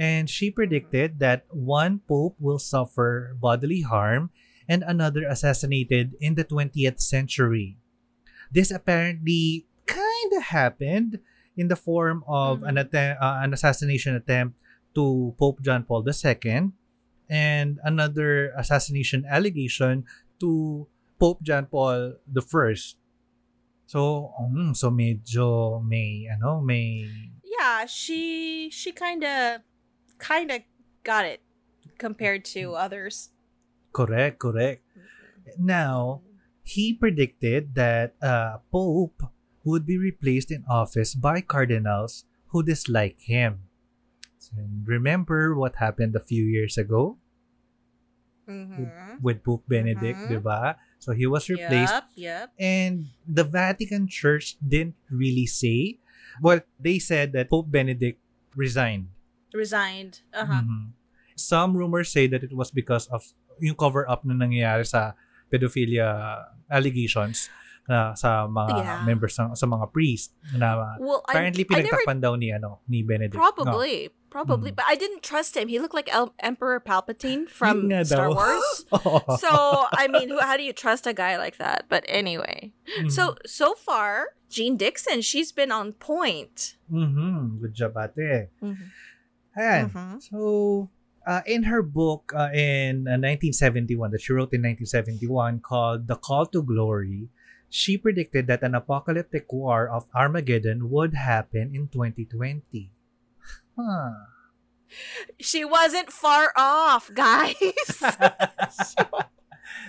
And she predicted that one pope will suffer bodily harm and another assassinated in the 20th century. This apparently kind of happened in the form of an, atte- uh, an assassination attempt to Pope John Paul II and another assassination allegation to Pope John Paul I. So, um, so medyo may ano, may Yeah, she she kind of kind of got it compared to others. correct, correct. Now, he predicted that uh, Pope would be replaced in office by cardinals who dislike him. So, remember what happened a few years ago Mhm. with Pope Benedict, Mhm. di ba? So he was replaced Yep, yep. and the Vatican Church didn't really say. Well, they said that Pope Benedict resigned. Resigned. Uh-huh. Mhm. Some rumors say that it was because of yung cover up na nangyayari sa pedophilia allegations. Na sa mga Yeah. members ng, sa mga priest na Well, apparently I, I never daw ni ano ni Benedict. Probably. Probably. Mm. But I didn't trust him. He looked like El- Emperor Palpatine from Star. Wars. No. so, I mean, who, how do you trust a guy like that? But anyway. Mm. So, so far, Jeane Dixon, she's been on point. Mhm. Good job, ate. Mhm. Ayan. Mhm. So, uh, in her book uh, in uh, 1971 that she wrote in 1971 called The Call to Glory, she predicted that an apocalyptic war of Armageddon would happen in 2020. Huh. She wasn't far off, guys.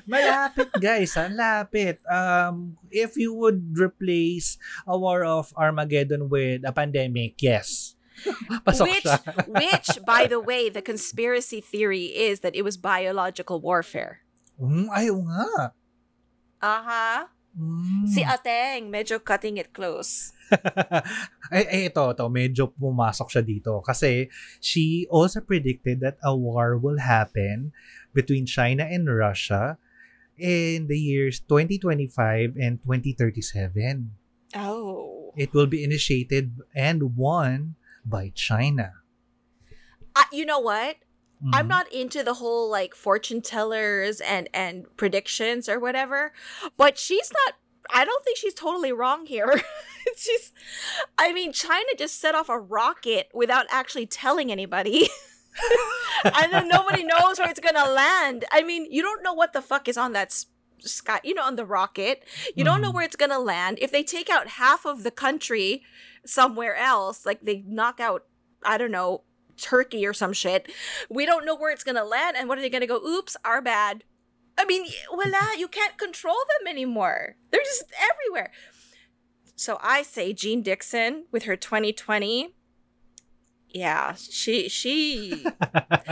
Malapit guys, ha? Lapit. Um, if you would replace a war of Armageddon with a pandemic, yes. Pasok which, which, by the way, the conspiracy theory is that it was biological warfare. Mm, ayaw nga. Uh-huh. Mm. Si Ateng, medyo cutting it close. ay, ay, ito, ito, medyo pumasok siya dito. Kasi she also predicted that a war will happen between China and Russia in the years 2025 and 2037. Oh. It will be initiated and won by China. Uh, you know what? I'm Mhm. not into the whole like fortune tellers and and predictions or whatever, but she's not. I don't think she's totally wrong here. she's, I mean, China just set off a rocket without actually telling anybody. and then nobody knows where it's gonna land. I mean, you don't know what the fuck is on that s- sky, you know, on the rocket. You don't know Mhm. where it's gonna land. If they take out half of the country somewhere else, like they knock out, I don't know, Turkey or some shit, we don't know where it's gonna land. And what are they gonna go? Oops, our bad. I mean, voila, you can't control them anymore. They're just everywhere. So I say Jeane Dixon with her 2020. Yeah, she she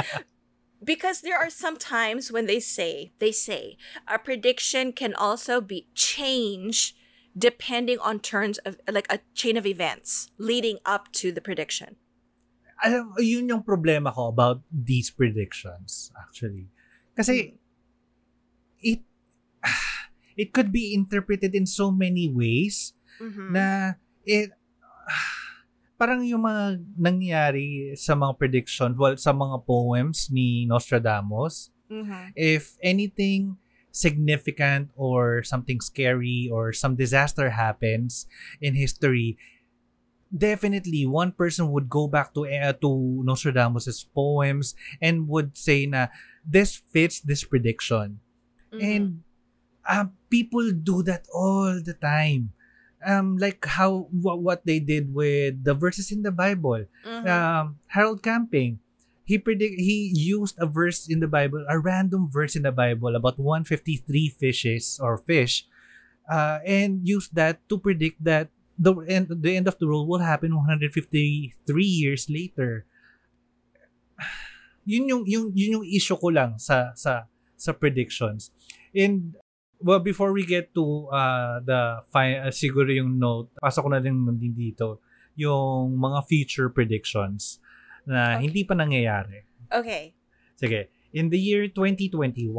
because there are some times when they say they say a prediction can also be change depending on turns of like a chain of events leading up to the prediction. Alam, yun yung problema ko about these predictions, actually. Kasi, it, it could be interpreted in so many ways Mhm. na it, parang yung mga nangyari sa mga prediction, well, sa mga poems ni Nostradamus, Mhm. if anything significant or something scary or some disaster happens in history, definitely one person would go back to uh, to Nostradamus's poems and would say na this fits this prediction. Mhm. And uh, people do that all the time. Um, like how wha- what they did with the verses in the Bible Mhm. um, Harold Camping, he predict he used a verse in the Bible, a random verse in the Bible about 153 fishes or fish, uh, and used that to predict that the end the end of the world will happen 153 years later. Yun yung yung yun yung issue ko lang sa sa sa predictions. And well before we get to uh the fi- uh, siguro yung note, pasok ko na din din dito yung mga future predictions na Okay. hindi pa nangyayari. Okay. Sige. In the year 2021,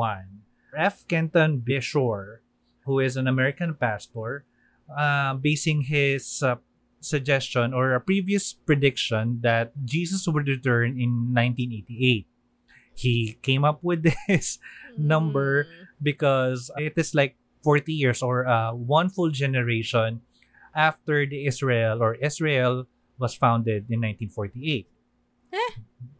F. Kenton Bishore, who is an American pastor, uh, basing his uh, suggestion or a previous prediction that Jesus would return in 1988. He came up with this number Mm. because it is like 40 years or uh, one full generation after the Israel or Israel was founded in 1948. Eh.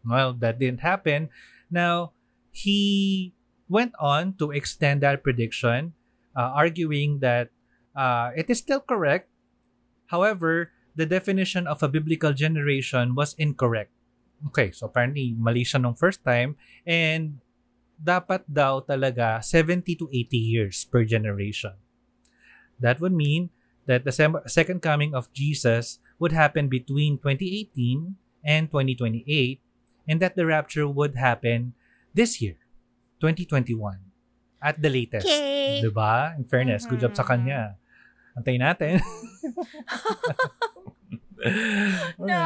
Well, that didn't happen. Now, he went on to extend that prediction, uh, arguing that uh, it is still correct. However, the definition of a biblical generation was incorrect. Okay, so apparently mali siya nung first time and dapat daw talaga 70 to 80 years per generation. That would mean that the second coming of Jesus would happen between 2018 and 2028 and that the rapture would happen this year, 2021 at the latest. Okay. 'Di ba? In fairness, good job sa Mhm. kanya. Antayin natin. no.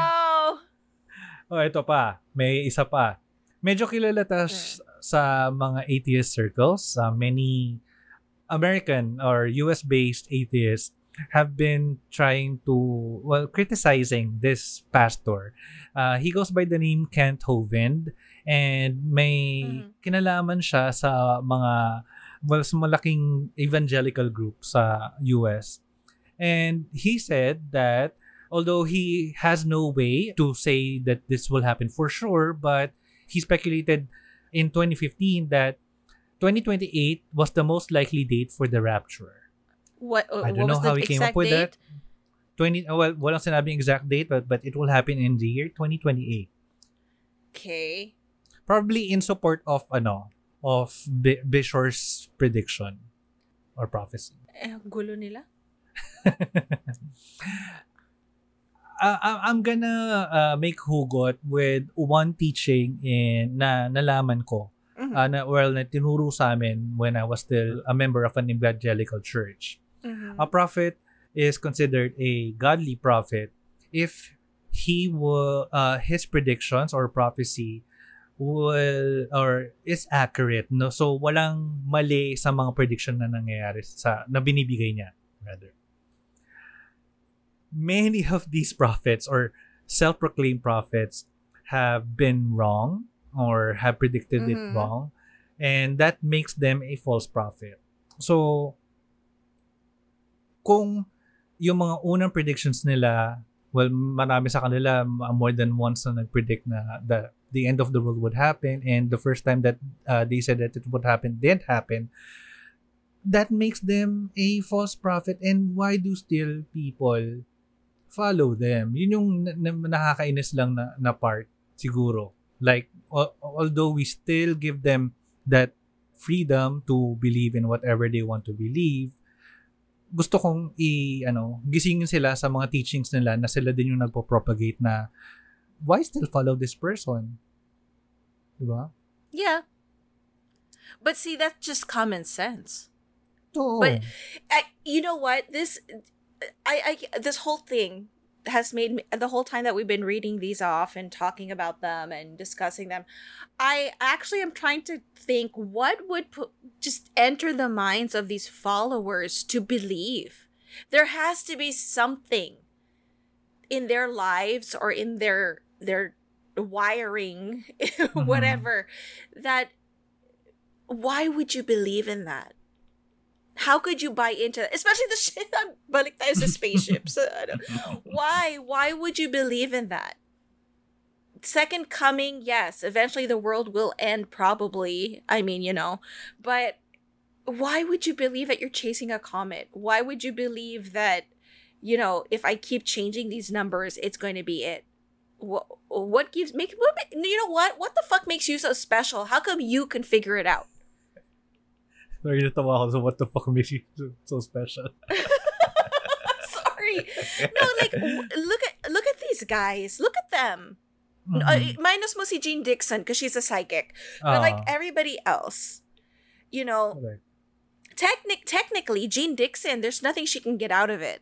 Oh, ito pa. May isa pa. Medyo kilala ta sa mga atheist circles. Uh, many American or US based atheists have been trying to, well, criticizing this pastor. Uh, he goes by the name Kent Hovind and may Mhm. kinalaman siya sa mga, well, sa malaking evangelical group sa US. And he said that although he has no way to say that this will happen for sure, but he speculated in 2015 that 2028 was the most likely date for the rapture. What, uh, I don't know how he came up with date? that. 20 oh, well, walang sinabing exact date but, but it will happen in the year 2028. Okay. Probably in support of ano of B- Bishor's prediction or prophecy. Eh, gulo nila. uh, I'm gonna uh, make hugot with one teaching in na nalaman ko Mhm. uh, na well na tinuro sa amin when I was still a member of an evangelical church. Mhm. A prophet is considered a godly prophet if he will uh, his predictions or prophecy will or is accurate no? So walang mali sa mga prediction na nangyayari sa na binibigay niya rather. Many of these prophets or self-proclaimed prophets have been wrong or have predicted it Mhm. wrong and that makes them a false prophet. So kung yung mga unang predictions nila well marami sa kanila more than once na nag-predict na the the end of the world would happen and the first time that uh, they said that it would happen didn't happen that makes them a false prophet and why do still people follow them? Yun yung na- na- nakakainis lang na, na part siguro. Like al- although we still give them that freedom to believe in whatever they want to believe gusto kong i ano gisingin sila sa mga teachings nila na sila din yung nagpo-propagate na why still follow this person diba Yeah. But see, that's just common sense. to But- I, you know what? This, I, I, this whole thing has made me the whole time that we've been reading these off and talking about them and discussing them. I actually am trying to think what would put, just enter the minds of these followers to believe. There has to be something in their lives or in their their wiring, mm-hmm. whatever, that why would you believe in that? How could you buy into that? Especially the shit on balik tayo sa spaceships. Why? Why would you believe in that? Second coming, yes, eventually the world will end probably. I mean, you know, but why would you believe that you're chasing a comet? Why would you believe that you know, if I keep changing these numbers, it's going to be it? What what gives make what, you know what? What the fuck makes you so special? How come you can figure it out? Sorry, natawa ako sa what the fuck makes you so, so special. Sorry. No, like look at look at these guys. Look at them. Mhm. Uh, minus mo si Jeane Dixon because she's a psychic. But like Ah, everybody else, you know, correct. technic technically Jeane Dixon, there's nothing she can get out of it.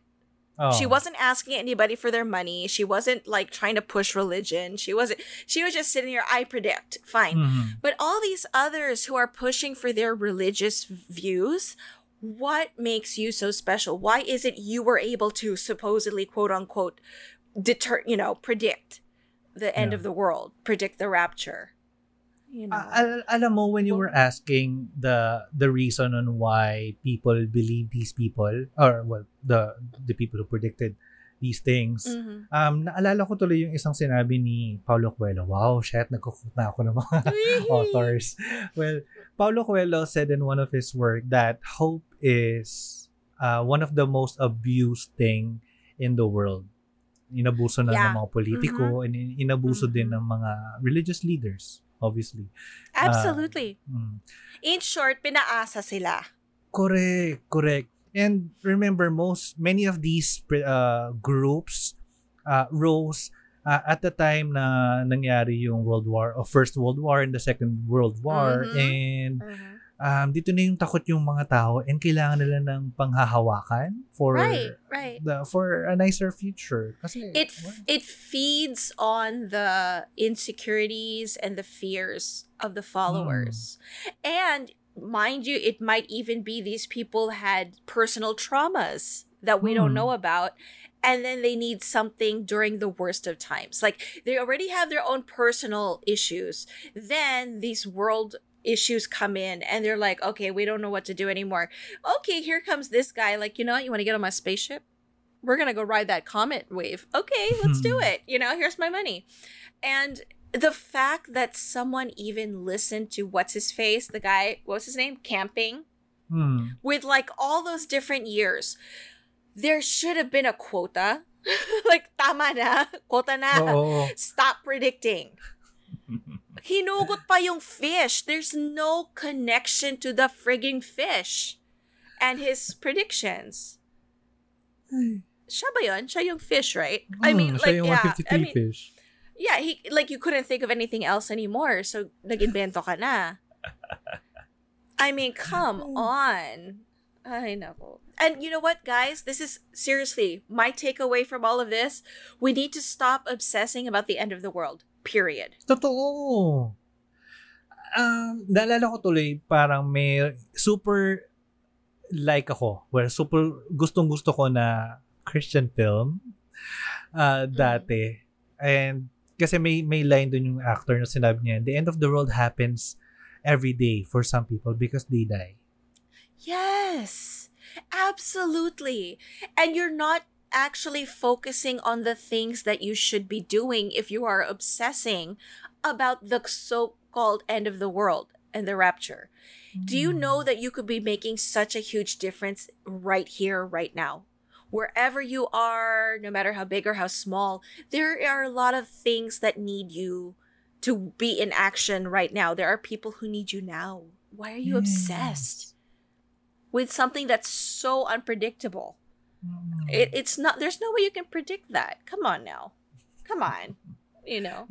Oh. She wasn't asking anybody for their money. She wasn't like trying to push religion. She wasn't she was just sitting here, I predict. Fine. Mhm. But all these others who are pushing for their religious views, what makes you so special? Why is it you were able to supposedly quote unquote deter, you know, predict the end Yeah. of the world, predict the rapture? You know. Al- alam mo when you were asking the the reason on why people believe these people or well the the people who predicted these things Mhm. um naalala ko tuloy yung isang sinabi ni Paulo Coelho wow shit nagkukut na ako ng mga authors well Paulo Coelho said in one of his work that hope is uh, one of the most abused thing in the world inabuso na Yeah. ng mga politiko and in- inabuso din Mhm. ng mga religious leaders obviously Absolutely. Mm. In short, pinaasa sila. Correct, correct. And remember, most many of these uh, groups uh, rose uh, at the time na nangyari yung World War, or First World War and the Second World War, Mhm. and um, dito na yung takot yung mga tao, and kailangan nila ng panghahawakan for Right, right. the for a nicer future. Kasi It f- it feeds on the insecurities and the fears of the followers. And mind you, it might even be these people had personal traumas that we don't Hmm. know about. And then they need something during the worst of times. Like they already have their own personal issues. Then these world issues come in and they're like, okay, we don't know what to do anymore. Okay, here comes this guy. Like, you know what? You want to get on my spaceship? We're going to go ride that comet wave. Okay, let's do it. You know, here's my money. And the fact that someone even listened to what's his face, the guy, what was his name? Camping Hmm. with like all those different years. There should have been a quota. like, tama na. Quota na. Oo. Stop predicting. Hinugot pa yung fish. There's no connection to the frigging fish and his predictions. Siya ba yun? Siya yung fish, right? I mean, Hmm, like, siya yung yeah. I mean, fish. yeah, he, like, you couldn't think of anything else anymore. So, nag-invento ka na. I mean, come on. I know. And you know what, guys? This is seriously my takeaway from all of this. We need to stop obsessing about the end of the world. Period. Totoo. Um, naalala ko tuloy, parang may super like ako, where super gustong gusto ko na Christian film uh, dati. And kasi may may line dun yung actor na sinabi niya, the end of the world happens every day for some people because they die. Yes, absolutely. And you're not actually focusing on the things that you should be doing if you are obsessing about the so called end of the world and the rapture. Do you know mm. that you could be making such a huge difference right here, right now? Wherever you are, no matter how big or how small, there are a lot of things that need you to be in action right now. There are people who need you now. Why are you obsessed with something that's so unpredictable? It, it's not, there's no way you can predict that. Come on now. Come on. You know?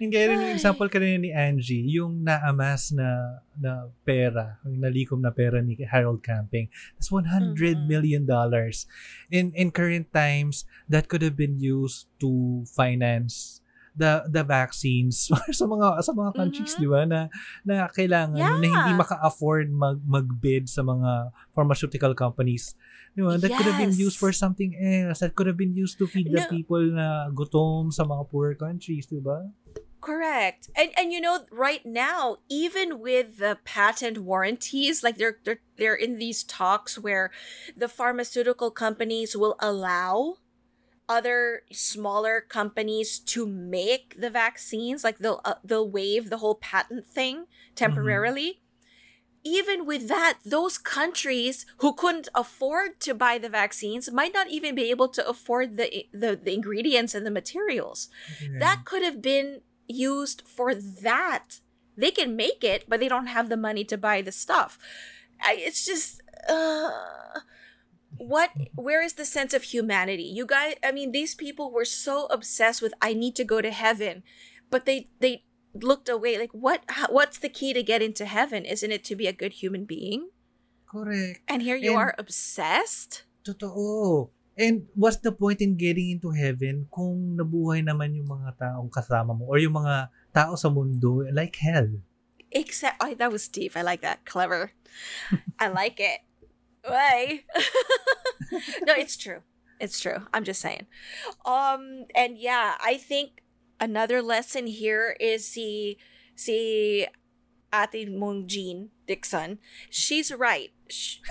Yung gaya rin yung example kanina ni Angie, yung naamas na na pera, yung nalikom na pera ni Harold Camping. That's 100 Mhm. million dollars. In in current times, that could have been used to finance the the vaccines sa mga sa mga countries, Mhm. di ba, na na kailangan na hindi Yeah. maka-afford mag magbid sa mga pharmaceutical companies. Di ba? That could have been used for something else. That could have been used to feed the No. people na gutom sa mga poor countries, di ba? Correct. And and you know right now even with the patent warranties like they're they're they're in these talks where the pharmaceutical companies will allow other smaller companies to make the vaccines like they'll uh, they'll waive the whole patent thing temporarily. Even with that, those countries who couldn't afford to buy the vaccines might not even be able to afford the the, the ingredients and the materials that could have been used for that. They can make it, but they don't have the money to buy the stuff. I, it's just uh, what where is the sense of humanity? You guys, I mean these people were so obsessed with I need to go to heaven, but they they looked away like what how, what's the key to get into heaven? Isn't it to be a good human being? Correct. And here you And- are obsessed? Totoo. And what's the point in getting into heaven kung nabuhay naman yung mga taong kasama mo or yung mga tao sa mundo like hell? Except, oh, that was deep. I like that. Clever. I like it. Way. no, it's true. It's true. I'm just saying. Um, and yeah, I think another lesson here is si si Ate Mong Jeane Dixon. She's right.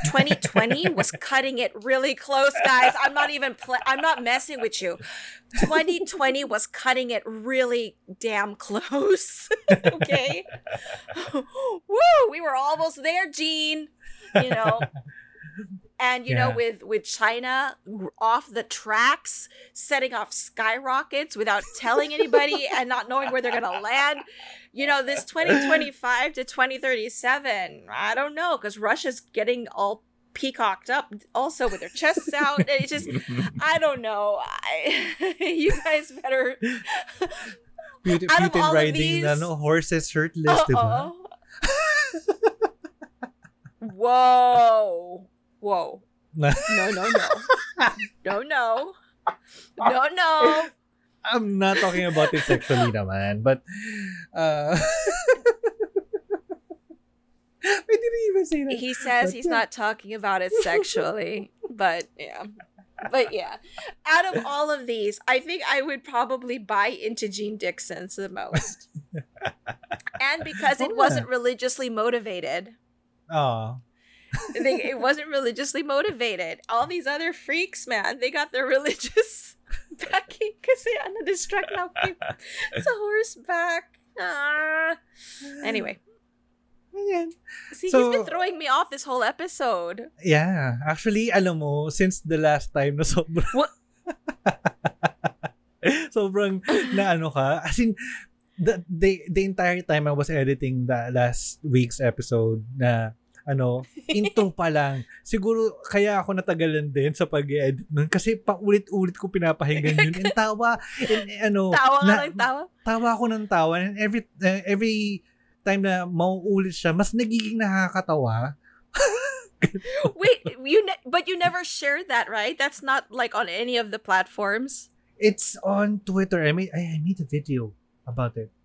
2020 was cutting it really close, guys. I'm not even pl- I'm not messing with you. 2020 was cutting it really damn close. okay. Woo! We were almost there, Jeane. You know. And you know, with with China off the tracks, setting off skyrockets without telling anybody and not knowing where they're gonna land. You know, this 2025 to 2037, I don't know, because Russia's getting all peacocked up also with their chests out. And it's just I don't know. I, you guys better Putin, Out of Putin all of riding these- na, no, horses shirtless? Whoa. Whoa. No, no, no. No, no. No, no. I'm not talking about it sexually naman, but uh, I didn't even say that. He says But he's yeah. not talking about it sexually, but yeah. But yeah, out of all of these, I think I would probably buy into Jeane Dixon's the most. and because it Oh, wasn't religiously motivated. Oh. They, it wasn't religiously motivated. All these other freaks, man, they got their religious backing kasi ano, distract na ako sa horseback. Ah. Anyway, Ayan. see, So- he's been throwing me off this whole episode. Yeah. Actually, alam mo, since the last time na sobrang... What? sobrang na ano ka. As in, the, the, the entire time I was editing the last week's episode na ano, intong pa lang. Siguro kaya ako natagalan din sa pag-edit nun kasi paulit-ulit ko pinapahinggan yun. And tawa, and, eh, ano, Tawa na- lang, tawa. tawa ako ng tawa. And every, uh, every time na mauulit siya, mas nagiging nakakatawa. Wait, you ne- but you never shared that, right? That's not like on any of the platforms. It's on Twitter. I made I I made a video about it.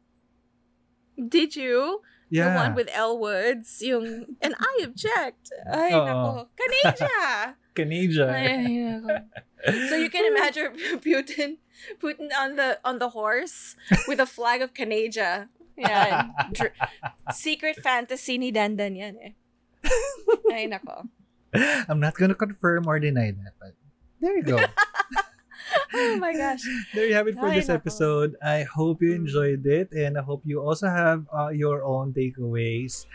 Did you? Yeah. The one with L words, yung and I object. Ay, Oo. nako. Ay, nako. So you can imagine Putin Putin on the on the horse with a flag of Canada. Yeah. Dr- secret fantasy ni Dandan yan eh. Ay, nako. I'm not gonna confirm or deny that, but there you go. Oh my gosh. there you have it for Ay, this nako. episode. I hope you Mm. enjoyed it, and I hope you also have uh, your own takeaways.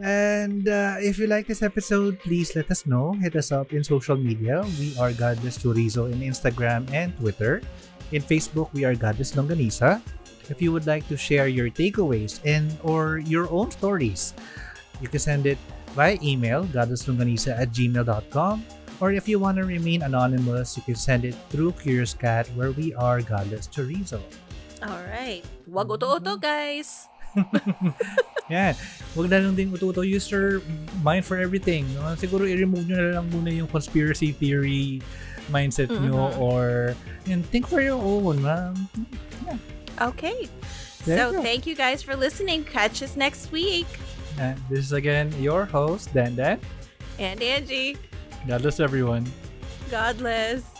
And uh, if you like this episode, please let us know. Hit us up in social media. We are Godless Chorizo in Instagram and Twitter. In Facebook, we are Godless Longganisa. If you would like to share your takeaways and or your own stories, you can send it via email, godlesslongganisa at gmail.com. Or if you want to remain anonymous, you can send it through Curious Cat, where we are Godless Chorizo. All right. Wag uto-uto, guys. Yan. Huwag na lang din ututo. Use your mind for everything. No? Siguro i-remove nyo na lang muna yung conspiracy theory mindset nyo Mhm. or and think for your own. Um, Okay. There so you thank you guys for listening. Catch us next week. and this is again your host, Dandan. And Angie, God bless everyone. Godless.